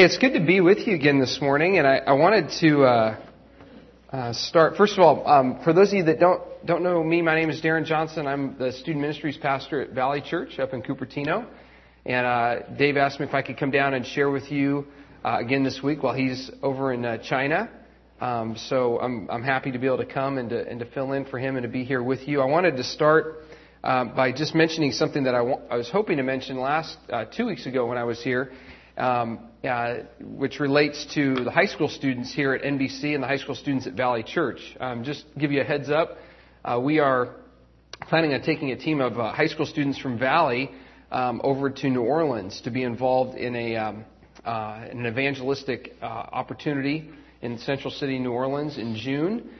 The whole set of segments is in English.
Hey, it's good to be with you again this morning, and I, I wanted to uh, uh, start. First of all, um, for those of you that don't don't know me, my name is Darren Johnson. I'm the student ministries pastor at Valley Church up in Cupertino, and uh, Dave asked me if I could come down and share with you uh, again this week while he's over in uh, China. Um, so I'm I'm happy to be able to come and to and to fill in for him and to be here with you. I wanted to start. Um, by just mentioning something that I, wa- I was hoping to mention last uh, two weeks ago when I was here, um, uh, which relates to the high school students here at NBC and the high school students at Valley Church. Um, just give you a heads up, uh, we are planning on taking a team of uh, high school students from Valley um, over to New Orleans to be involved in a um, uh, an evangelistic uh, opportunity in Central City, New Orleans, in June,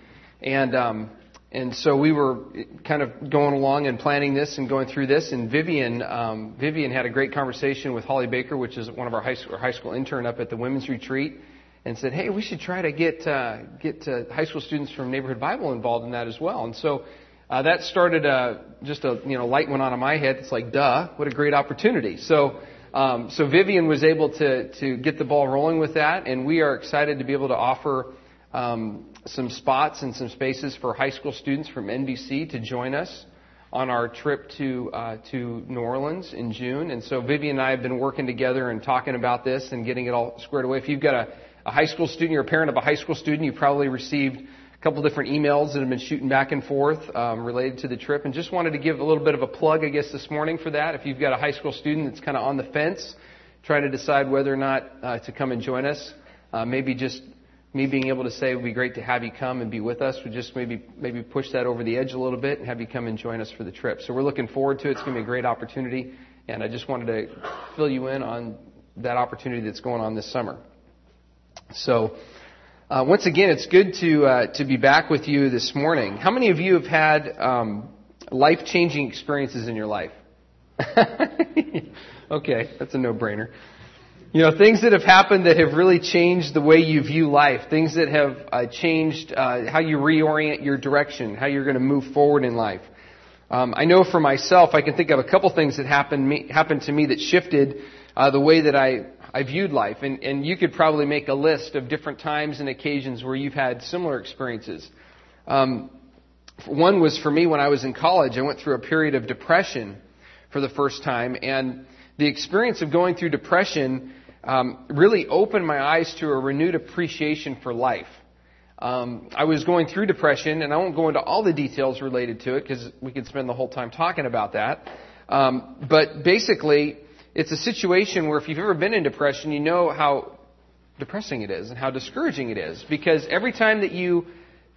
and um, and so we were kind of going along and planning this and going through this. And Vivian, um, Vivian had a great conversation with Holly Baker, which is one of our high school, high school intern up at the women's retreat, and said, "Hey, we should try to get uh, get uh, high school students from Neighborhood Bible involved in that as well." And so uh, that started uh, just a you know light went on in my head. It's like, duh, what a great opportunity. So. Um, so Vivian was able to to get the ball rolling with that, and we are excited to be able to offer um, some spots and some spaces for high school students from NBC to join us on our trip to uh, to New Orleans in June. And so Vivian and I have been working together and talking about this and getting it all squared away. If you've got a, a high school student, you're a parent of a high school student, you probably received a couple different emails that have been shooting back and forth um, related to the trip. And just wanted to give a little bit of a plug, I guess, this morning for that. If you've got a high school student that's kind of on the fence, trying to decide whether or not uh, to come and join us, uh, maybe just me being able to say it would be great to have you come and be with us would just maybe maybe push that over the edge a little bit and have you come and join us for the trip. So we're looking forward to it. It's going to be a great opportunity, and I just wanted to fill you in on that opportunity that's going on this summer. So. Uh, once again, it's good to uh, to be back with you this morning. How many of you have had um, life changing experiences in your life? okay, that's a no brainer. You know, things that have happened that have really changed the way you view life, things that have uh, changed uh, how you reorient your direction, how you're going to move forward in life. Um, I know for myself, I can think of a couple things that happened me, happened to me that shifted uh, the way that I I viewed life, and and you could probably make a list of different times and occasions where you've had similar experiences. Um, one was for me when I was in college. I went through a period of depression for the first time, and the experience of going through depression um, really opened my eyes to a renewed appreciation for life. Um, I was going through depression, and I won't go into all the details related to it because we could spend the whole time talking about that. Um, but basically, it's a situation where if you've ever been in depression, you know how depressing it is and how discouraging it is because every time that you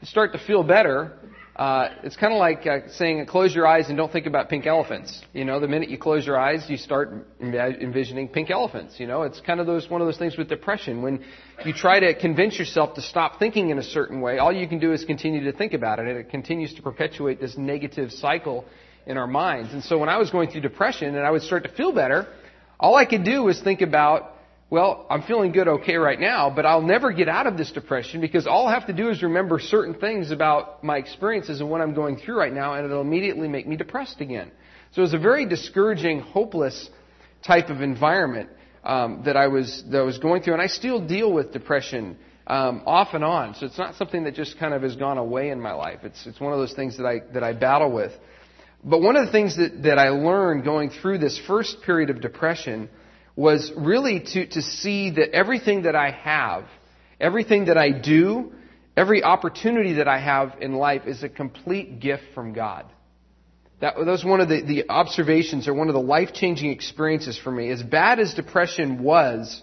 start to feel better, uh, it's kind of like uh, saying, close your eyes and don't think about pink elephants. You know, the minute you close your eyes, you start envisioning pink elephants. You know, it's kind of those, one of those things with depression. When you try to convince yourself to stop thinking in a certain way, all you can do is continue to think about it, and it continues to perpetuate this negative cycle in our minds. And so when I was going through depression and I would start to feel better, all I could do was think about well, I'm feeling good okay right now, but I'll never get out of this depression because all I have to do is remember certain things about my experiences and what I'm going through right now, and it'll immediately make me depressed again. So it was a very discouraging, hopeless type of environment um, that I was that I was going through, and I still deal with depression um, off and on. So it's not something that just kind of has gone away in my life. It's it's one of those things that I that I battle with. But one of the things that, that I learned going through this first period of depression was really to, to see that everything that I have, everything that I do, every opportunity that I have in life is a complete gift from God. That, that was one of the, the observations or one of the life changing experiences for me. As bad as depression was,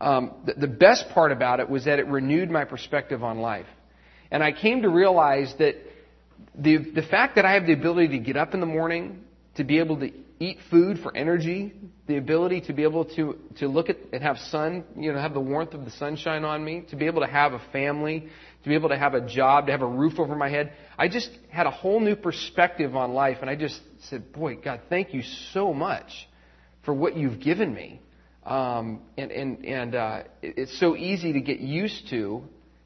um, the, the best part about it was that it renewed my perspective on life. And I came to realize that the, the fact that I have the ability to get up in the morning, to be able to eat food for energy, the ability to be able to, to look at and have sun, you know, have the warmth of the sunshine on me, to be able to have a family, to be able to have a job, to have a roof over my head. I just had a whole new perspective on life, and I just said, boy, God, thank you so much for what you've given me. Um, and and, and uh, it's so easy to get used to,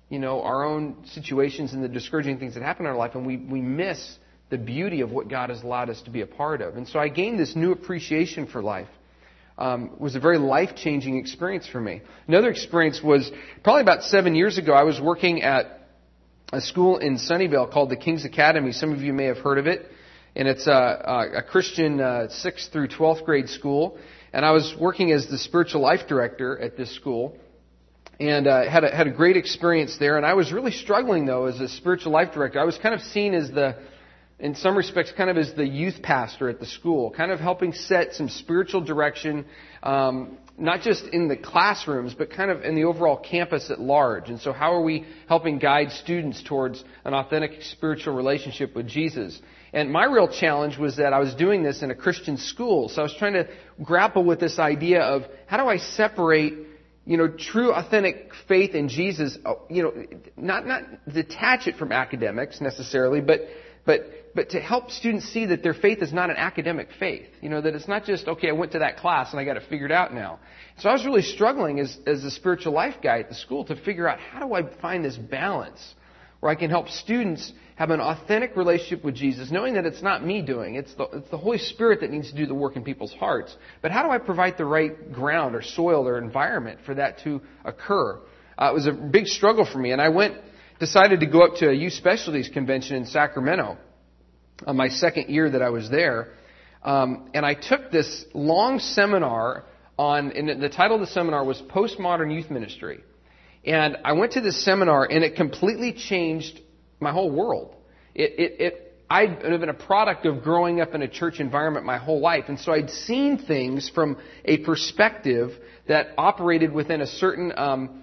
you know, our own situations and the discouraging things that happen in our life, and we, we miss the beauty of what God has allowed us to be a part of. And so I gained this new appreciation for life. um, was a very life changing experience for me. Another experience was probably about seven years ago. I was working at a school in Sunnyvale called the King's Academy. Some of you may have heard of it. And it's a, a, Christian uh, 6th through 12th grade school. And I was working as the spiritual life director at this school. And uh, had, a, had a great experience there. And I was really struggling, though, as a spiritual life director. I was kind of seen as the, in some respects, kind of as the youth pastor at the school, kind of helping set some spiritual direction, um, not just in the classrooms, but kind of in the overall campus at large. And so, how are we helping guide students towards an authentic spiritual relationship with Jesus? And my real challenge was that I was doing this in a Christian school. So I was trying to grapple with this idea of how do I separate, you know, true authentic faith in Jesus, uh, you know, not, not detach it from academics necessarily, but, but but to help students see that their faith is not an academic faith. You know, that it's not just, okay, I went to that class and I got it figured out now. So I was really struggling as, as a spiritual life guy at the school to figure out how do I find this balance where I can help students have an authentic relationship with Jesus, knowing that it's not me doing, it's the, it's the Holy Spirit that needs to do the work in people's hearts. But how do I provide the right ground or soil or environment for that to occur? Uh, it was a big struggle for me, and I went, decided to go up to a youth specialties convention in Sacramento on my second year that I was there. Um, and I took this long seminar on, and the title of the seminar was Postmodern Youth Ministry. And I went to this seminar and it completely changed my whole world. It, it, it I'd been a product of growing up in a church environment my whole life, and so I'd seen things from a perspective that operated within a certain um,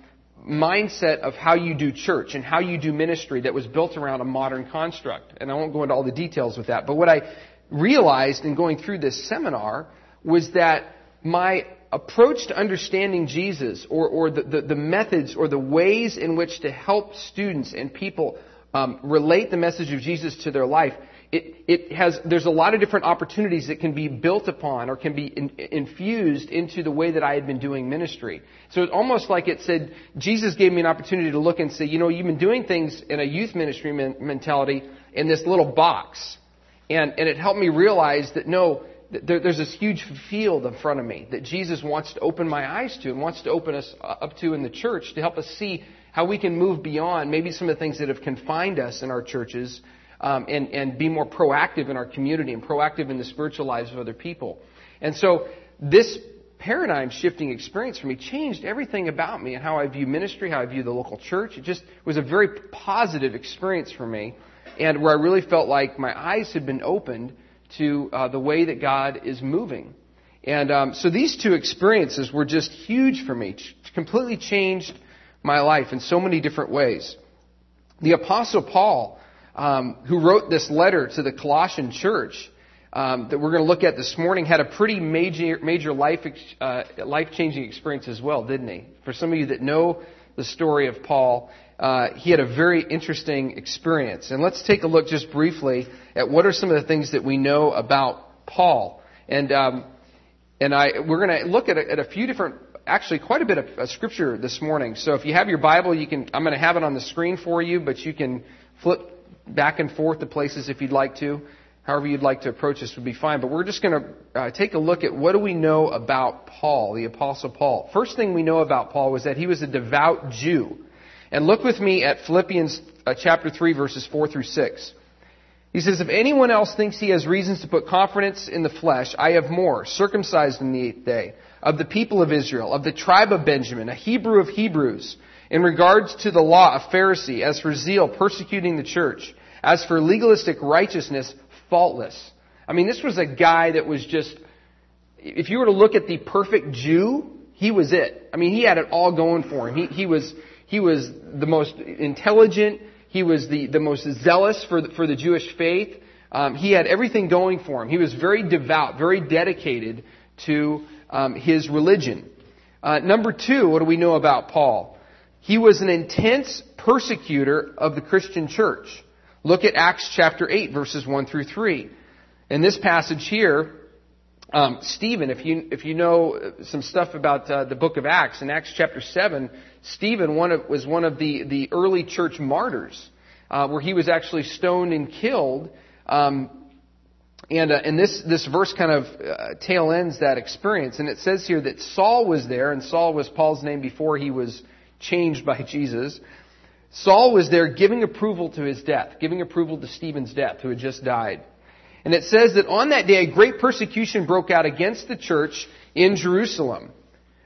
mindset of how you do church and how you do ministry that was built around a modern construct. And I won't go into all the details with that. But what I realized in going through this seminar was that my approach to understanding Jesus or, or the, the, the methods or the ways in which to help students and people um, relate the message of Jesus to their life it, it has, there's a lot of different opportunities that can be built upon or can be in, infused into the way that I had been doing ministry. So it's almost like it said, Jesus gave me an opportunity to look and say, you know, you've been doing things in a youth ministry men- mentality in this little box. And, and it helped me realize that no, there, there's this huge field in front of me that Jesus wants to open my eyes to and wants to open us up to in the church to help us see how we can move beyond maybe some of the things that have confined us in our churches um, and, and be more proactive in our community and proactive in the spiritual lives of other people. And so this paradigm shifting experience for me changed everything about me and how I view ministry, how I view the local church. It just was a very positive experience for me and where I really felt like my eyes had been opened to uh, the way that God is moving. And um, so these two experiences were just huge for me, completely changed my life in so many different ways. The Apostle Paul um, who wrote this letter to the Colossian church um, that we're going to look at this morning, had a pretty major, major life, uh, life changing experience as well, didn't he? For some of you that know the story of Paul, uh, he had a very interesting experience. And let's take a look just briefly at what are some of the things that we know about Paul. And um, and I we're going to look at a, at a few different actually quite a bit of scripture this morning. So if you have your Bible, you can I'm going to have it on the screen for you, but you can flip back and forth to places if you'd like to. However you'd like to approach this would be fine. But we're just going to uh, take a look at what do we know about Paul, the Apostle Paul. First thing we know about Paul was that he was a devout Jew. And look with me at Philippians uh, chapter 3 verses 4 through 6. He says, If anyone else thinks he has reasons to put confidence in the flesh, I have more, circumcised in the eighth day, of the people of Israel, of the tribe of Benjamin, a Hebrew of Hebrews, in regards to the law, a Pharisee, as for zeal, persecuting the church, as for legalistic righteousness, faultless. I mean, this was a guy that was just, if you were to look at the perfect Jew, he was it. I mean, he had it all going for him. He, he was, he was the most intelligent. He was the, the most zealous for the, for the Jewish faith. Um, he had everything going for him. He was very devout, very dedicated to um, his religion. Uh, number two, what do we know about Paul? He was an intense persecutor of the Christian church. Look at Acts chapter 8, verses 1 through 3. In this passage here, um, Stephen, if you, if you know some stuff about uh, the book of Acts, in Acts chapter 7, Stephen one of, was one of the, the early church martyrs, uh, where he was actually stoned and killed um, And, uh, and this, this verse kind of uh, tail ends that experience. And it says here that Saul was there, and Saul was Paul's name before he was changed by Jesus. Saul was there giving approval to his death, giving approval to Stephen's death, who had just died. And it says that on that day, a great persecution broke out against the church in Jerusalem,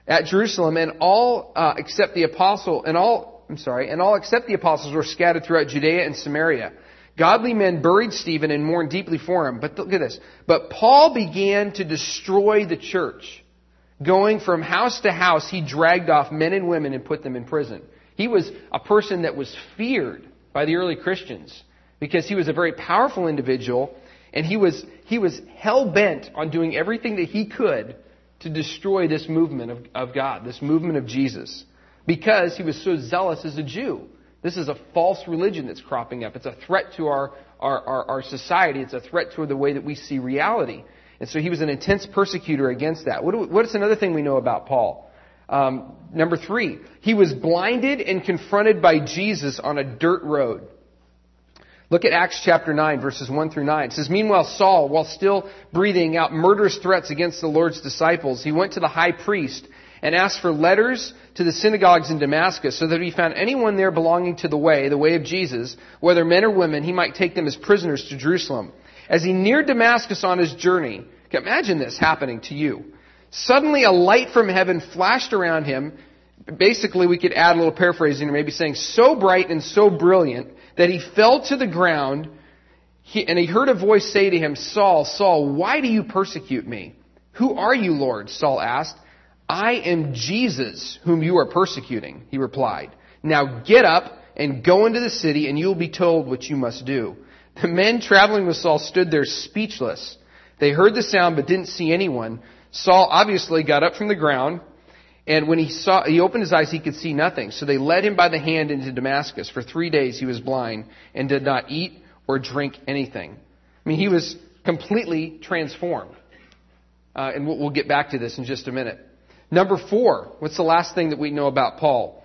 at Jerusalem, and all uh, except the apostle, and all, I'm sorry, and all except the apostles were scattered throughout Judea and Samaria. Godly men buried Stephen and mourned deeply for him. But look at this. But Paul began to destroy the church. Going from house to house, he dragged off men and women and put them in prison. He was a person that was feared by the early Christians because he was a very powerful individual and he was, he was hell bent on doing everything that he could to destroy this movement of, of God, this movement of Jesus, because he was so zealous as a Jew. This is a false religion that's cropping up. It's a threat to our, our, our, our, society. It's a threat to the way that we see reality. And so he was an intense persecutor against that. What, what's another thing we know about Paul? Um, number three, he was blinded and confronted by Jesus on a dirt road. Look at Acts chapter 9, verses 1 through 9. It says, Meanwhile, Saul, while still breathing out murderous threats against the Lord's disciples, he went to the high priest and asked for letters to the synagogues in Damascus so that if he found anyone there belonging to the way, the way of Jesus, whether men or women, he might take them as prisoners to Jerusalem. As he neared Damascus on his journey, imagine this happening to you. Suddenly a light from heaven flashed around him. Basically, we could add a little paraphrasing or maybe saying so bright and so brilliant that he fell to the ground he, and he heard a voice say to him, Saul, Saul, why do you persecute me? Who are you, Lord? Saul asked. I am Jesus whom you are persecuting, he replied. Now get up and go into the city and you will be told what you must do. The men traveling with Saul stood there speechless. They heard the sound but didn't see anyone. Saul obviously got up from the ground and when he saw, he opened his eyes, he could see nothing. So they led him by the hand into Damascus. For three days he was blind and did not eat or drink anything. I mean, he was completely transformed. Uh, and we'll, we'll get back to this in just a minute. Number four, what's the last thing that we know about Paul?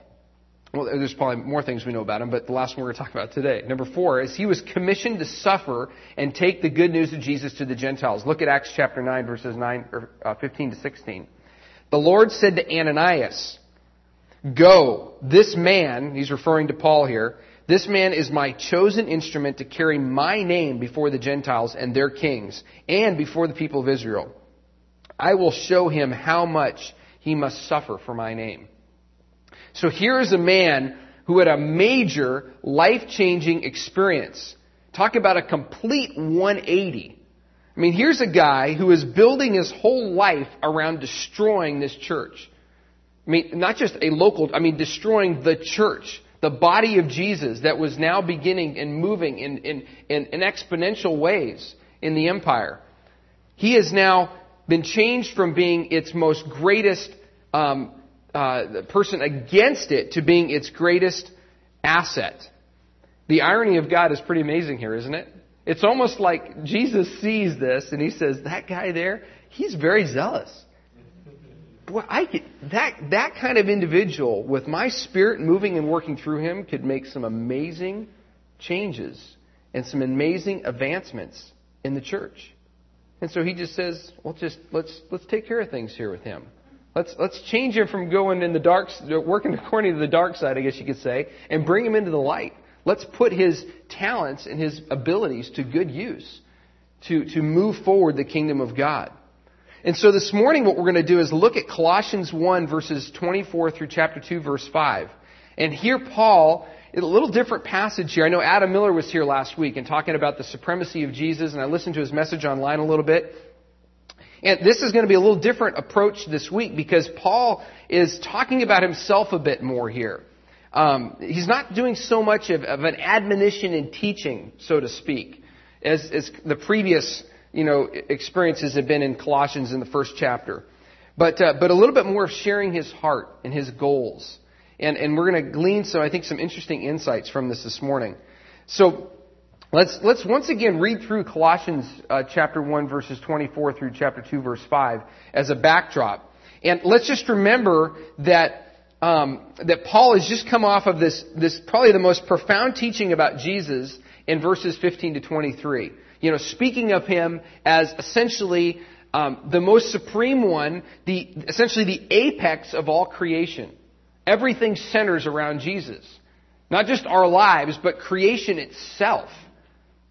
Well, there's probably more things we know about him, but the last one we're going to talk about today. Number four is he was commissioned to suffer and take the good news of Jesus to the Gentiles. Look at Acts chapter 9, verses 9, or, uh, 15 to 16. The Lord said to Ananias, Go, this man, he's referring to Paul here, this man is my chosen instrument to carry my name before the Gentiles and their kings, and before the people of Israel. I will show him how much he must suffer for my name. So here is a man who had a major life changing experience. Talk about a complete 180. I mean, here's a guy who is building his whole life around destroying this church. I mean, not just a local, I mean, destroying the church, the body of Jesus that was now beginning and moving in, in, in, in exponential ways in the empire. He has now been changed from being its most greatest um, uh, the person against it to being its greatest asset. The irony of God is pretty amazing here, isn't it? It's almost like Jesus sees this and he says, "That guy there, he's very zealous." Boy, I could, that that kind of individual with my spirit moving and working through him could make some amazing changes and some amazing advancements in the church. And so he just says, "Well, just let's let's take care of things here with him. Let's let's change him from going in the dark, working according to the dark side, I guess you could say, and bring him into the light. Let's put his talents and his abilities to good use to to move forward the kingdom of God." And so this morning, what we're going to do is look at Colossians 1 verses 24 through chapter 2 verse 5. And here Paul a little different passage here. I know Adam Miller was here last week and talking about the supremacy of Jesus, and I listened to his message online a little bit. And this is going to be a little different approach this week because Paul is talking about himself a bit more here. Um, he's not doing so much of, of, an admonition and teaching, so to speak, as, as the previous you know experiences have been in Colossians in the first chapter, but uh, but a little bit more sharing his heart and his goals. And, and we're going to glean some, I think, some interesting insights from this this morning. So let's, let's once again read through Colossians uh, chapter 1 verses 24 through chapter 2 verse 5 as a backdrop. And let's just remember that um, that Paul has just come off of this, this probably the most profound teaching about Jesus in verses 15 to 23. You know, speaking of him as essentially um, the most supreme one, the essentially the apex of all creation. Everything centers around Jesus. Not just our lives, but creation itself.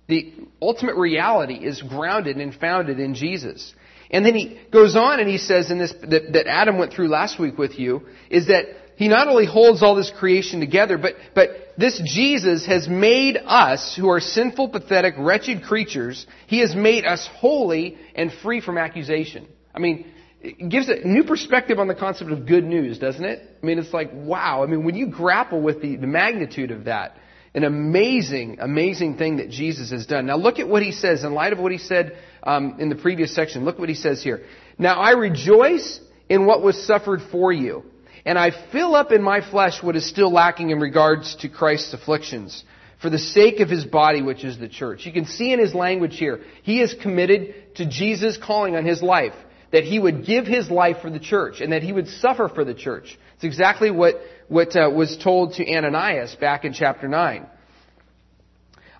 The ultimate reality is grounded and founded in Jesus. And then he goes on and he says in this, that, that Adam went through last week with you, is that he not only holds all this creation together, but, but this Jesus has made us, who are sinful, pathetic, wretched creatures, he has made us holy and free from accusation. I mean, it gives a new perspective on the concept of good news, doesn't it? I mean, it's like, wow. I mean, when you grapple with the, the magnitude of that, an amazing, amazing thing that Jesus has done. Now look at what he says in light of what he said um, in the previous section. Look what he says here. Now I rejoice in what was suffered for you, and I fill up in my flesh what is still lacking in regards to Christ's afflictions for the sake of his body, which is the church. You can see in his language here, he is committed to Jesus' calling on his life that he would give his life for the church and that he would suffer for the church. It's exactly what, what uh, was told to Ananias back in chapter 9.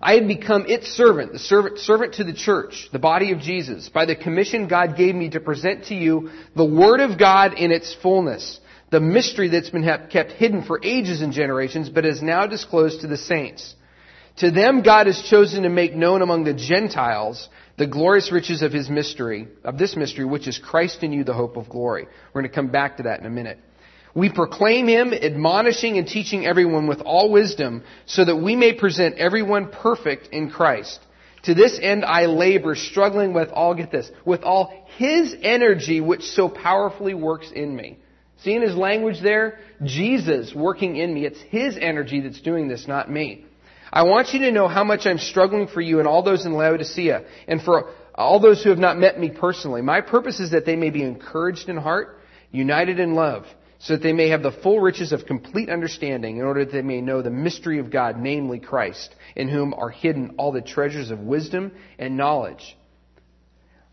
I had become its servant, the servant, servant to the church, the body of Jesus, by the commission God gave me to present to you the Word of God in its fullness, the mystery that's been kept hidden for ages and generations, but is now disclosed to the saints. To them God has chosen to make known among the Gentiles the glorious riches of his mystery, of this mystery, which is Christ in you, the hope of glory. We're going to come back to that in a minute. We proclaim him, admonishing and teaching everyone with all wisdom, so that we may present everyone perfect in Christ. To this end I labor, struggling with all, get this, with all his energy which so powerfully works in me. See in his language there? Jesus working in me. It's his energy that's doing this, not me. I want you to know how much I'm struggling for you and all those in Laodicea, and for all those who have not met me personally. My purpose is that they may be encouraged in heart, united in love, so that they may have the full riches of complete understanding in order that they may know the mystery of God, namely Christ, in whom are hidden all the treasures of wisdom and knowledge.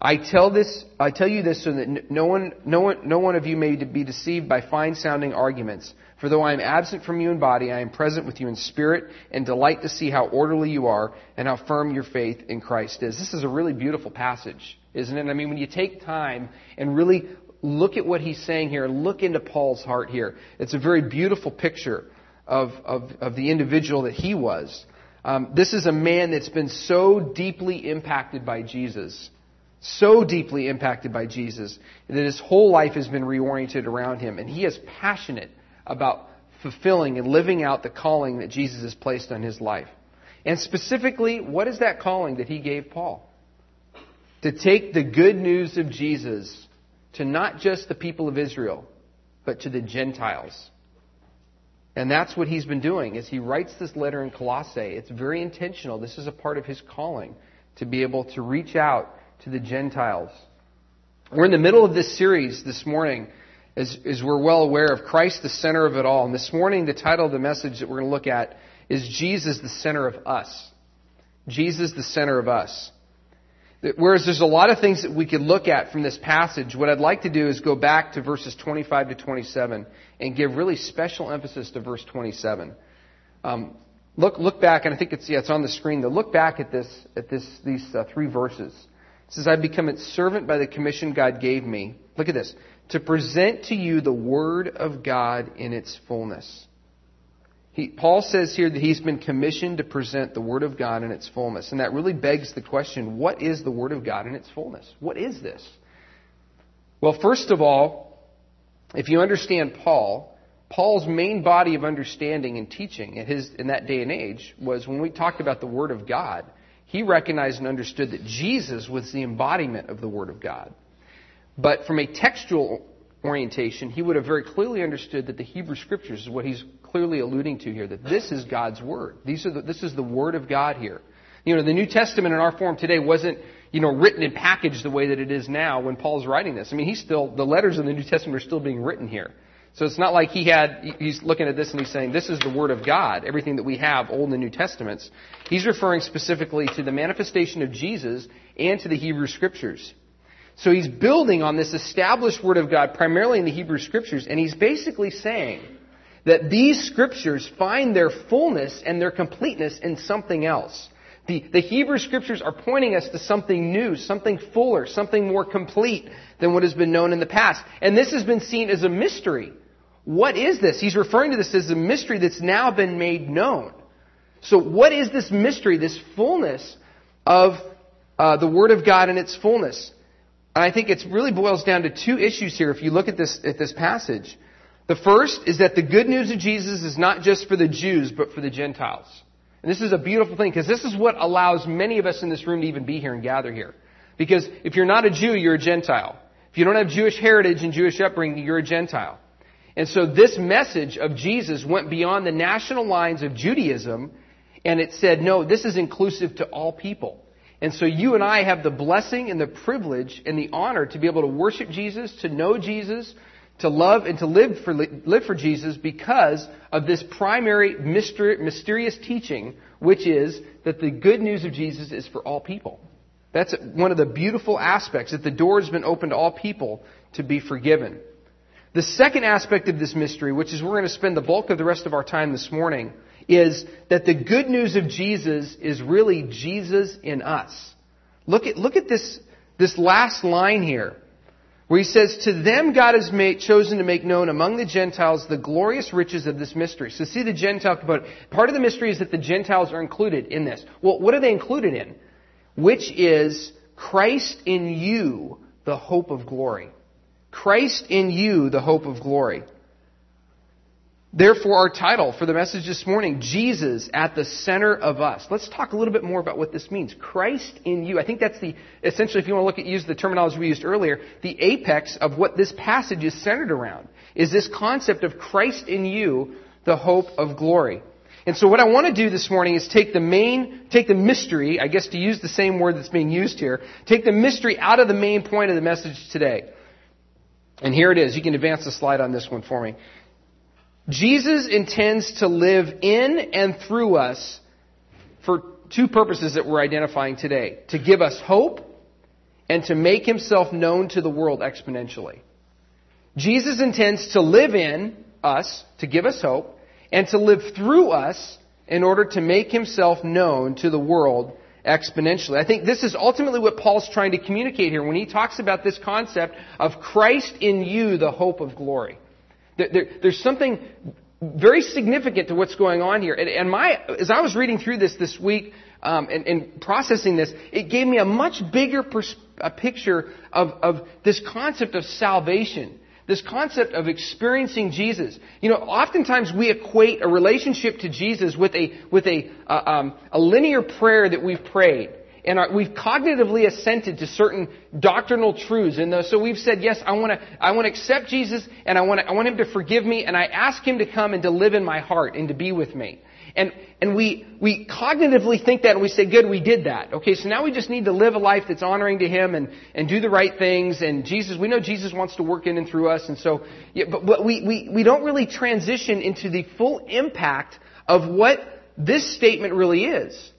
I tell this, I tell you this so that no one, no one, no one of you may be deceived by fine sounding arguments. For though I am absent from you in body, I am present with you in spirit and delight to see how orderly you are and how firm your faith in Christ is. This is a really beautiful passage, isn't it? I mean, when you take time and really look at what he's saying here, look into Paul's heart here. It's a very beautiful picture of, of, of the individual that he was. Um, this is a man that's been so deeply impacted by Jesus, so deeply impacted by Jesus, that his whole life has been reoriented around him. And he is passionate about fulfilling and living out the calling that Jesus has placed on his life. And specifically, what is that calling that he gave Paul? To take the good news of Jesus to not just the people of Israel, but to the Gentiles. And that's what he's been doing as he writes this letter in Colossae. It's very intentional. This is a part of his calling to be able to reach out to the Gentiles. We're in the middle of this series this morning, as, as we're well aware of Christ, the center of it all. And this morning, the title of the message that we're going to look at is Jesus, the center of us. Jesus, the center of us. Whereas there's a lot of things that we could look at from this passage, what I'd like to do is go back to verses 25 to 27 and give really special emphasis to verse 27. Um, look, look back, and I think it's yeah, it's on the screen. To look back at this, at this, these uh, three verses. It says, "I've become its servant by the commission God gave me." Look at this: to present to you the word of God in its fullness. He, Paul says here that he's been commissioned to present the Word of God in its fullness. And that really begs the question what is the Word of God in its fullness? What is this? Well, first of all, if you understand Paul, Paul's main body of understanding and teaching in, his, in that day and age was when we talked about the Word of God, he recognized and understood that Jesus was the embodiment of the Word of God. But from a textual orientation, he would have very clearly understood that the Hebrew Scriptures is what he's clearly alluding to here, that this is God's Word. These are the, this is the Word of God here. You know, the New Testament in our form today wasn't, you know, written and packaged the way that it is now when Paul's writing this. I mean, he's still, the letters in the New Testament are still being written here. So it's not like he had, he's looking at this and he's saying, this is the Word of God, everything that we have, Old and New Testaments. He's referring specifically to the manifestation of Jesus and to the Hebrew Scriptures. So he's building on this established Word of God, primarily in the Hebrew Scriptures, and he's basically saying that these Scriptures find their fullness and their completeness in something else. The, the Hebrew scriptures are pointing us to something new, something fuller, something more complete than what has been known in the past. And this has been seen as a mystery. What is this? He's referring to this as a mystery that's now been made known. So what is this mystery, this fullness of uh, the Word of God in its fullness? And I think it really boils down to two issues here if you look at this, at this passage. The first is that the good news of Jesus is not just for the Jews, but for the Gentiles. And this is a beautiful thing because this is what allows many of us in this room to even be here and gather here. Because if you're not a Jew, you're a Gentile. If you don't have Jewish heritage and Jewish upbringing, you're a Gentile. And so this message of Jesus went beyond the national lines of Judaism and it said, no, this is inclusive to all people. And so you and I have the blessing and the privilege and the honor to be able to worship Jesus, to know Jesus, to love and to live for, live for Jesus because of this primary mysterious teaching, which is that the good news of Jesus is for all people. That's one of the beautiful aspects, that the door has been opened to all people to be forgiven. The second aspect of this mystery, which is we're going to spend the bulk of the rest of our time this morning, is that the good news of Jesus is really Jesus in us. Look at, look at this, this last line here, where he says, To them God has made, chosen to make known among the Gentiles the glorious riches of this mystery. So see the Gentile component. Part of the mystery is that the Gentiles are included in this. Well, what are they included in? Which is Christ in you, the hope of glory. Christ in you, the hope of glory. Therefore, our title for the message this morning, Jesus at the center of us. Let's talk a little bit more about what this means. Christ in you. I think that's the, essentially, if you want to look at, use the terminology we used earlier, the apex of what this passage is centered around, is this concept of Christ in you, the hope of glory. And so what I want to do this morning is take the main, take the mystery, I guess to use the same word that's being used here, take the mystery out of the main point of the message today. And here it is. You can advance the slide on this one for me. Jesus intends to live in and through us for two purposes that we're identifying today to give us hope and to make himself known to the world exponentially. Jesus intends to live in us to give us hope and to live through us in order to make himself known to the world exponentially. I think this is ultimately what Paul's trying to communicate here when he talks about this concept of Christ in you, the hope of glory. There, there's something very significant to what's going on here. And, and my, as I was reading through this this week um, and, and, processing this, it gave me a much bigger pers- a picture of, of this concept of salvation. This concept of experiencing Jesus. You know, oftentimes we equate a relationship to Jesus with a, with a, uh, um, a linear prayer that we've prayed and our, we've cognitively assented to certain doctrinal truths. And uh, so we've said, yes, I want to, I want to accept Jesus and I want to, I want Him to forgive me and I ask Him to come and to live in my heart and to be with me. And, and we, we cognitively think that and we say, good, we did that. Okay, so now we just need to live a life that's honoring to Him and, and do the right things. And Jesus, we know Jesus wants to work in and through us. And so, yeah, but, but we, we, we don't really transition into the full impact of what this statement really is.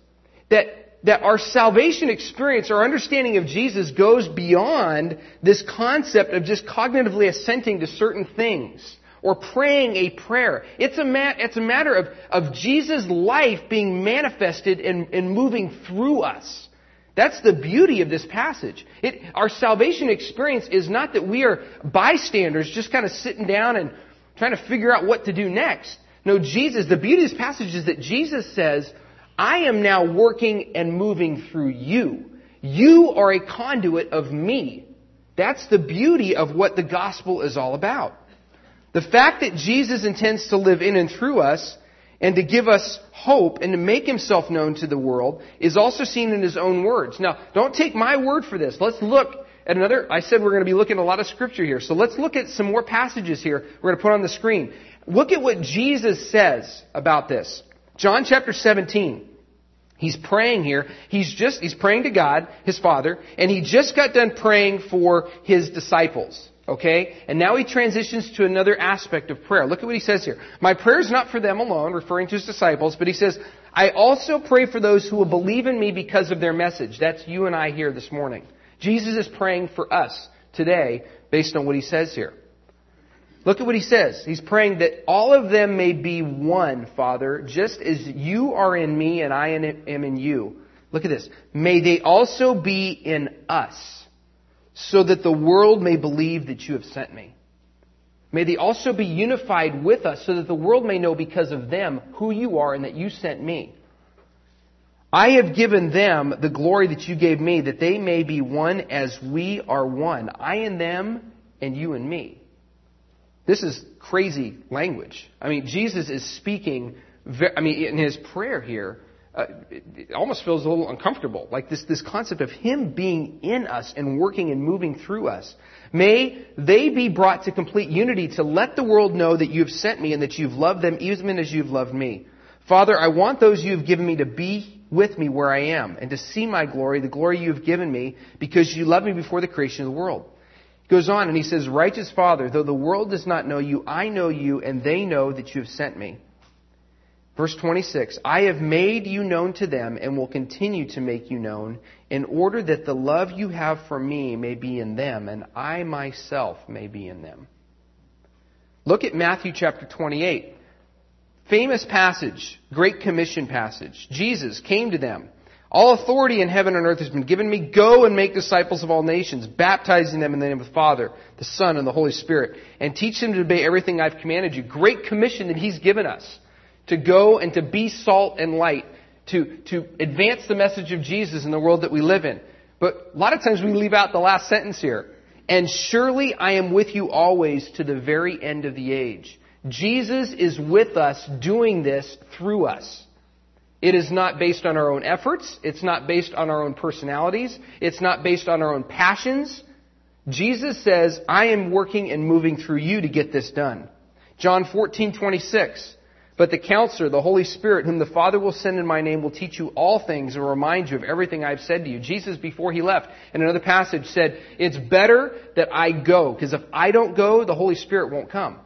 That that our salvation experience, our understanding of Jesus goes beyond this concept of just cognitively assenting to certain things or praying a prayer. It's a, ma- it's a matter of, of Jesus' life being manifested and, and moving through us. That's the beauty of this passage. It, our salvation experience is not that we are bystanders just kind of sitting down and trying to figure out what to do next. No, Jesus, the beauty of this passage is that Jesus says, I am now working and moving through you. You are a conduit of me. That's the beauty of what the gospel is all about. The fact that Jesus intends to live in and through us and to give us hope and to make himself known to the world is also seen in his own words. Now, don't take my word for this. Let's look at another. I said we're going to be looking at a lot of scripture here. So let's look at some more passages here we're going to put on the screen. Look at what Jesus says about this. John chapter 17. He's praying here. He's just, he's praying to God, his Father, and he just got done praying for his disciples. Okay? And now he transitions to another aspect of prayer. Look at what he says here. My prayer is not for them alone, referring to his disciples, but he says, I also pray for those who will believe in me because of their message. That's you and I here this morning. Jesus is praying for us today based on what he says here. Look at what he says. He's praying that all of them may be one, Father, just as you are in me and I am in you, Look at this. May they also be in us, so that the world may believe that you have sent me. May they also be unified with us, so that the world may know because of them who you are and that you sent me. I have given them the glory that you gave me, that they may be one as we are one. I and them, and you and me. This is crazy language. I mean, Jesus is speaking, I mean, in his prayer here, uh, it almost feels a little uncomfortable. Like this, this concept of Him being in us and working and moving through us. May they be brought to complete unity to let the world know that you have sent me and that you've loved them even as you've loved me. Father, I want those you have given me to be with me where I am and to see my glory, the glory you have given me because you loved me before the creation of the world. Goes on and he says, Righteous Father, though the world does not know you, I know you and they know that you have sent me. Verse 26, I have made you known to them and will continue to make you known in order that the love you have for me may be in them and I myself may be in them. Look at Matthew chapter 28. Famous passage, Great Commission passage. Jesus came to them. All authority in heaven and earth has been given me. Go and make disciples of all nations, baptizing them in the name of the Father, the Son, and the Holy Spirit, and teach them to obey everything I've commanded you. Great commission that He's given us to go and to be salt and light, to, to advance the message of Jesus in the world that we live in. But a lot of times we leave out the last sentence here. And surely I am with you always to the very end of the age. Jesus is with us doing this through us. It is not based on our own efforts. It's not based on our own personalities. It's not based on our own passions. Jesus says, I am working and moving through you to get this done. John 14, 26. But the counselor, the Holy Spirit, whom the Father will send in my name, will teach you all things and remind you of everything I've said to you. Jesus, before he left, in another passage said, it's better that I go, because if I don't go, the Holy Spirit won't come.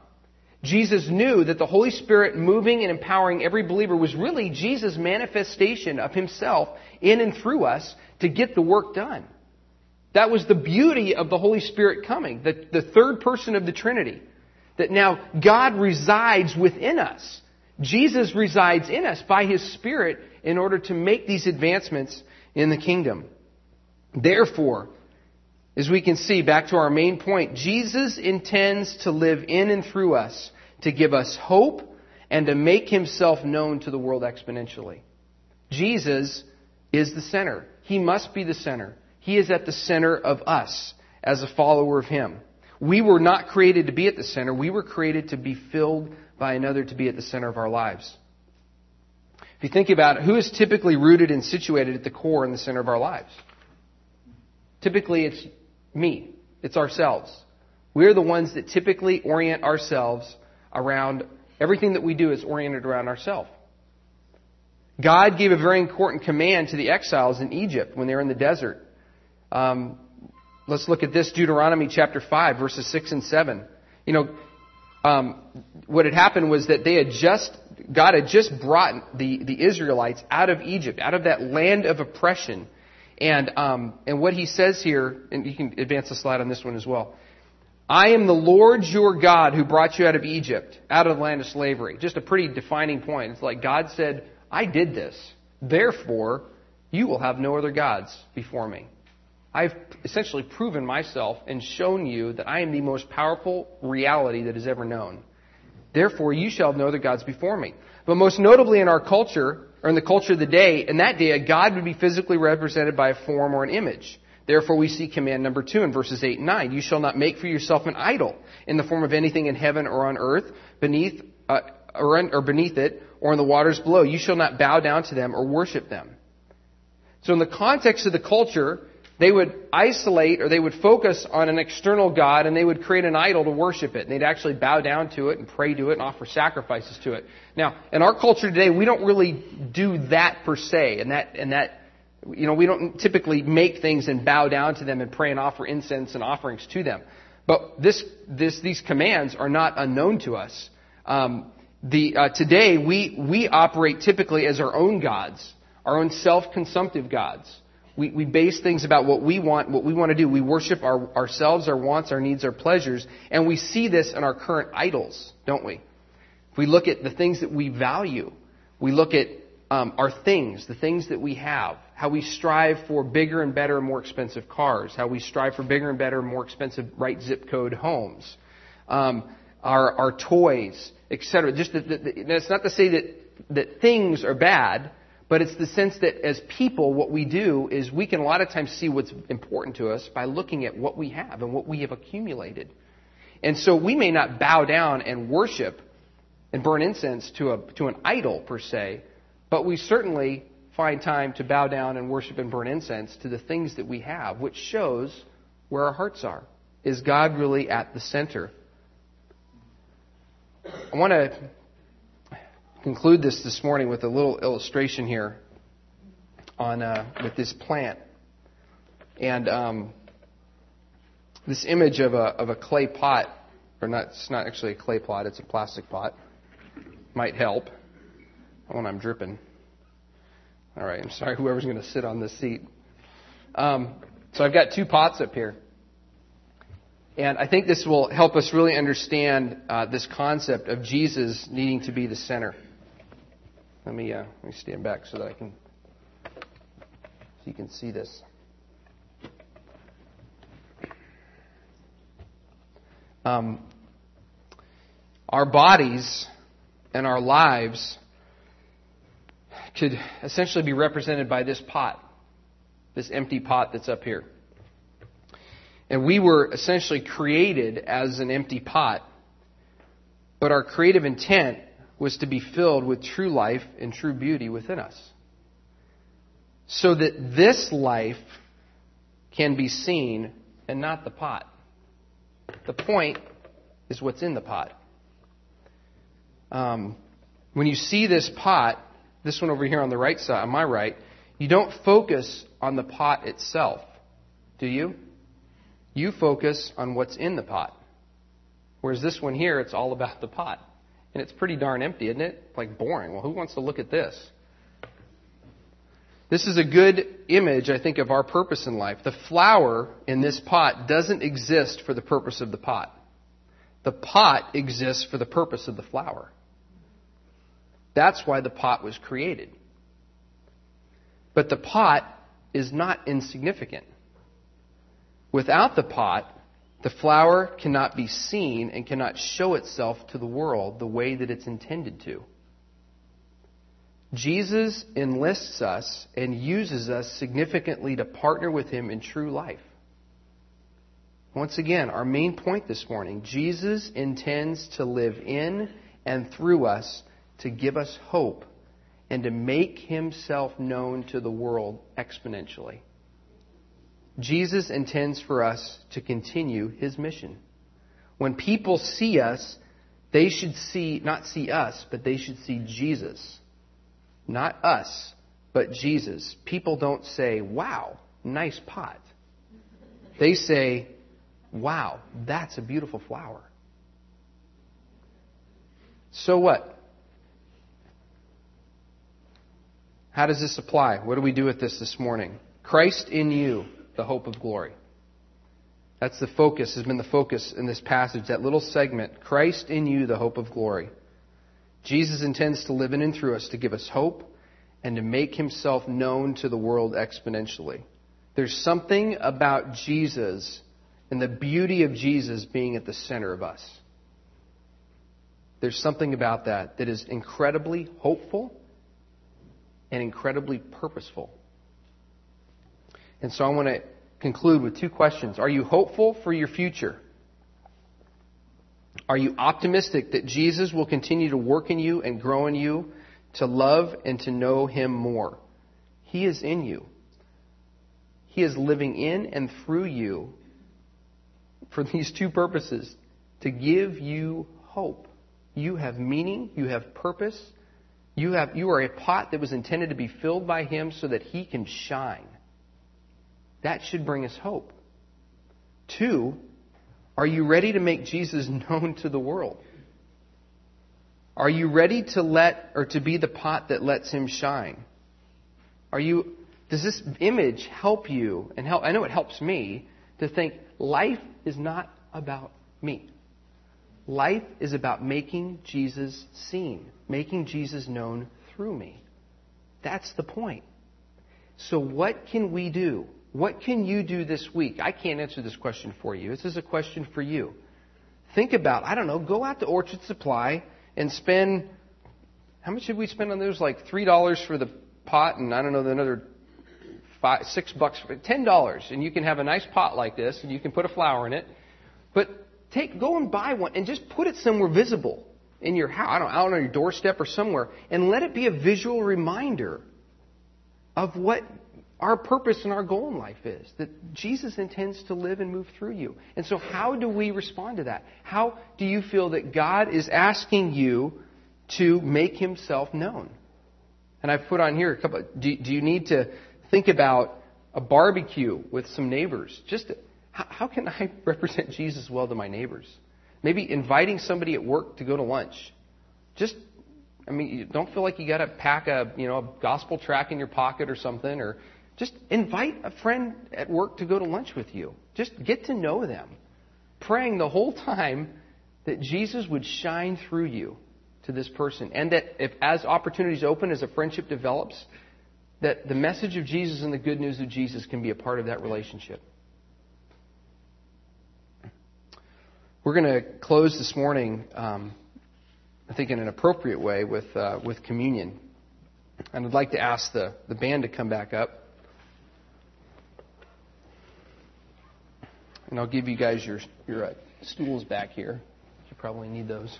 Jesus knew that the Holy Spirit moving and empowering every believer was really Jesus' manifestation of himself in and through us to get the work done. That was the beauty of the Holy Spirit coming, the, the third person of the Trinity. That now God resides within us. Jesus resides in us by His Spirit in order to make these advancements in the kingdom. Therefore, as we can see, back to our main point, Jesus intends to live in and through us to give us hope and to make himself known to the world exponentially. Jesus is the center. He must be the center. He is at the center of us as a follower of him. We were not created to be at the center. We were created to be filled by another to be at the center of our lives. If you think about it, who is typically rooted and situated at the core in the center of our lives? Typically, it's me. It's ourselves. We're the ones that typically orient ourselves around everything that we do is oriented around ourselves. God gave a very important command to the exiles in Egypt when they were in the desert. Um, let's look at this Deuteronomy chapter 5, verses 6 and 7. You know, um, what had happened was that they had just, God had just brought the, the Israelites out of Egypt, out of that land of oppression and, um, and what he says here, and you can advance the slide on this one as well. I am the Lord your God who brought you out of Egypt, out of the land of slavery. Just a pretty defining point. It's like God said, I did this. Therefore, you will have no other gods before me. I've essentially proven myself and shown you that I am the most powerful reality that is ever known. Therefore, you shall have no other gods before me. But most notably in our culture, or in the culture of the day, in that day, a god would be physically represented by a form or an image. Therefore, we see command number two in verses 8 and 9. You shall not make for yourself an idol in the form of anything in heaven or on earth, beneath, uh, or, or beneath it, or in the waters below. You shall not bow down to them or worship them. So in the context of the culture, they would isolate or they would focus on an external God and they would create an idol to worship it. And they'd actually bow down to it and pray to it and offer sacrifices to it. Now, in our culture today, we don't really do that per se. And that, and that, you know, we don't typically make things and bow down to them and pray and offer incense and offerings to them. But this, this, these commands are not unknown to us. Um, the, uh, today, we, we operate typically as our own gods, our own self-consumptive gods. We, we base things about what we want, what we want to do. We worship our, ourselves, our wants, our needs, our pleasures, and we see this in our current idols, don't we? If we look at the things that we value, we look at um, our things, the things that we have, how we strive for bigger and better and more expensive cars, how we strive for bigger and better and more expensive right zip code homes, um, our, our toys, etc. Just that, that, that's not to say that, that things are bad, but it's the sense that as people, what we do is we can a lot of times see what's important to us by looking at what we have and what we have accumulated. And so we may not bow down and worship and burn incense to, a, to an idol per se, but we certainly find time to bow down and worship and burn incense to the things that we have, which shows where our hearts are. Is God really at the center? I want to conclude this this morning with a little illustration here on uh, with this plant and um, this image of a of a clay pot, or not? It's not actually a clay pot; it's a plastic pot. Might help when I'm dripping. All right, I'm sorry, whoever's going to sit on this seat. Um, so I've got two pots up here. And I think this will help us really understand uh, this concept of Jesus needing to be the center. Let me, uh, let me stand back so that I can, so you can see this. Um, our bodies and our lives could essentially be represented by this pot, this empty pot that's up here. And we were essentially created as an empty pot, but our creative intent was to be filled with true life and true beauty within us. So that this life can be seen and not the pot. The point is what's in the pot. Um, when you see this pot, this one over here on the right side, on my right, you don't focus on the pot itself, do you? You focus on what's in the pot. Whereas this one here, it's all about the pot. And it's pretty darn empty, isn't it? Like boring. Well, who wants to look at this? This is a good image, I think, of our purpose in life. The flower in this pot doesn't exist for the purpose of the pot. The pot exists for the purpose of the flower. That's why the pot was created. But the pot is not insignificant. Without the pot, the flower cannot be seen and cannot show itself to the world the way that it's intended to. Jesus enlists us and uses us significantly to partner with him in true life. Once again, our main point this morning Jesus intends to live in and through us to give us hope and to make himself known to the world exponentially. Jesus intends for us to continue his mission. When people see us, they should see, not see us, but they should see Jesus. Not us, but Jesus. People don't say, wow, nice pot. They say, wow, that's a beautiful flower. So what? How does this apply? What do we do with this this morning? Christ in you the hope of glory. That's the focus, has been the focus in this passage, that little segment. Christ in you, the hope of glory. Jesus intends to live in and through us to give us hope and to make himself known to the world exponentially. There's something about Jesus and the beauty of Jesus being at the center of us. There's something about that that is incredibly hopeful and incredibly purposeful. And so I want to conclude with two questions. Are you hopeful for your future? Are you optimistic that Jesus will continue to work in you and grow in you to love and to know Him more? He is in you. He is living in and through you for these two purposes to give you hope. You have meaning, you have purpose, you, have, you are a pot that was intended to be filled by Him so that He can shine. That should bring us hope. Two, are you ready to make Jesus known to the world? Are you ready to let or to be the pot that lets him shine? Are you does this image help you and help I know it helps me to think life is not about me. Life is about making Jesus seen, making Jesus known through me. That's the point. So, what can we do? What can you do this week? I can't answer this question for you. This is a question for you. Think about, I don't know, go out to Orchard Supply and spend, how much did we spend on those? Like $3 for the pot and I don't know, another five, six bucks, ten dollars, and you can have a nice pot like this, and you can put a flower in it. But take, go and buy one, and just put it somewhere visible in your house, I don't, out on your doorstep or somewhere, and let it be a visual reminder of what our purpose and our goal in life is. That Jesus intends to live and move through you. And so, how do we respond to that? How do you feel that God is asking you to make Himself known? And I've put on here a couple. Do, do you need to think about a barbecue with some neighbors? Just how, how can I represent Jesus well to my neighbors? Maybe inviting somebody at work to go to lunch. Just, I mean, you don't feel like you got to pack a, you know, a gospel track in your pocket or something, or just invite a friend at work to go to lunch with you. Just get to know them. Praying the whole time that Jesus would shine through you to this person. And that if as opportunities open, as a friendship develops, that the message of Jesus and the good news of Jesus can be a part of that relationship. We're going to close this morning, um, I think, in an appropriate way with, uh, with communion. And I'd like to ask the, the band to come back up. And I'll give you guys your, your uh, stools back here. You probably need those.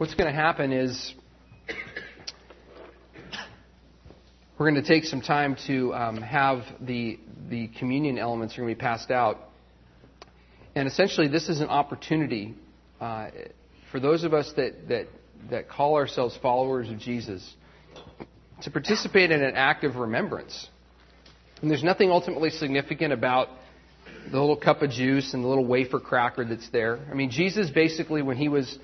what's going to happen is we're going to take some time to um, have the, the communion elements are going to be passed out. And essentially, this is an opportunity uh, for those of us that, that, that call ourselves followers of Jesus to participate in an act of remembrance. And there's nothing ultimately significant about the little cup of juice and the little wafer cracker that's there. I mean, Jesus basically, when he was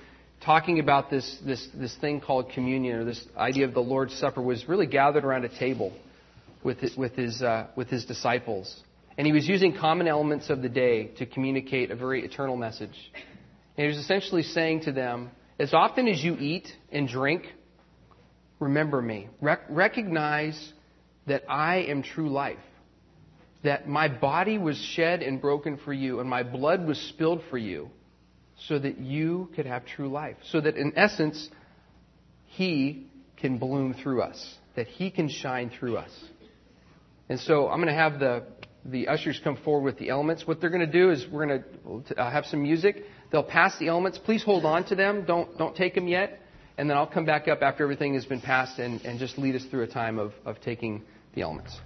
talking about this, this, this thing called communion or this idea of the Lord's Supper was really gathered around a table with, his, with, his, uh, with his disciples. And he was using common elements of the day to communicate a very eternal message. And he was essentially saying to them, as often as you eat and drink, remember me. Rec- recognize that I am true life. That my body was shed and broken for you, and my blood was spilled for you so that you could have true life. So that in essence, He can bloom through us, that He can shine through us. And so I'm going to have the, the ushers come forward with the elements. What they're going to do is we're going to uh, have some music. They'll pass the elements. Please hold on to them. Don't, don't take them yet. And then I'll come back up after everything has been passed and, and just lead us through a time of, of taking the elements.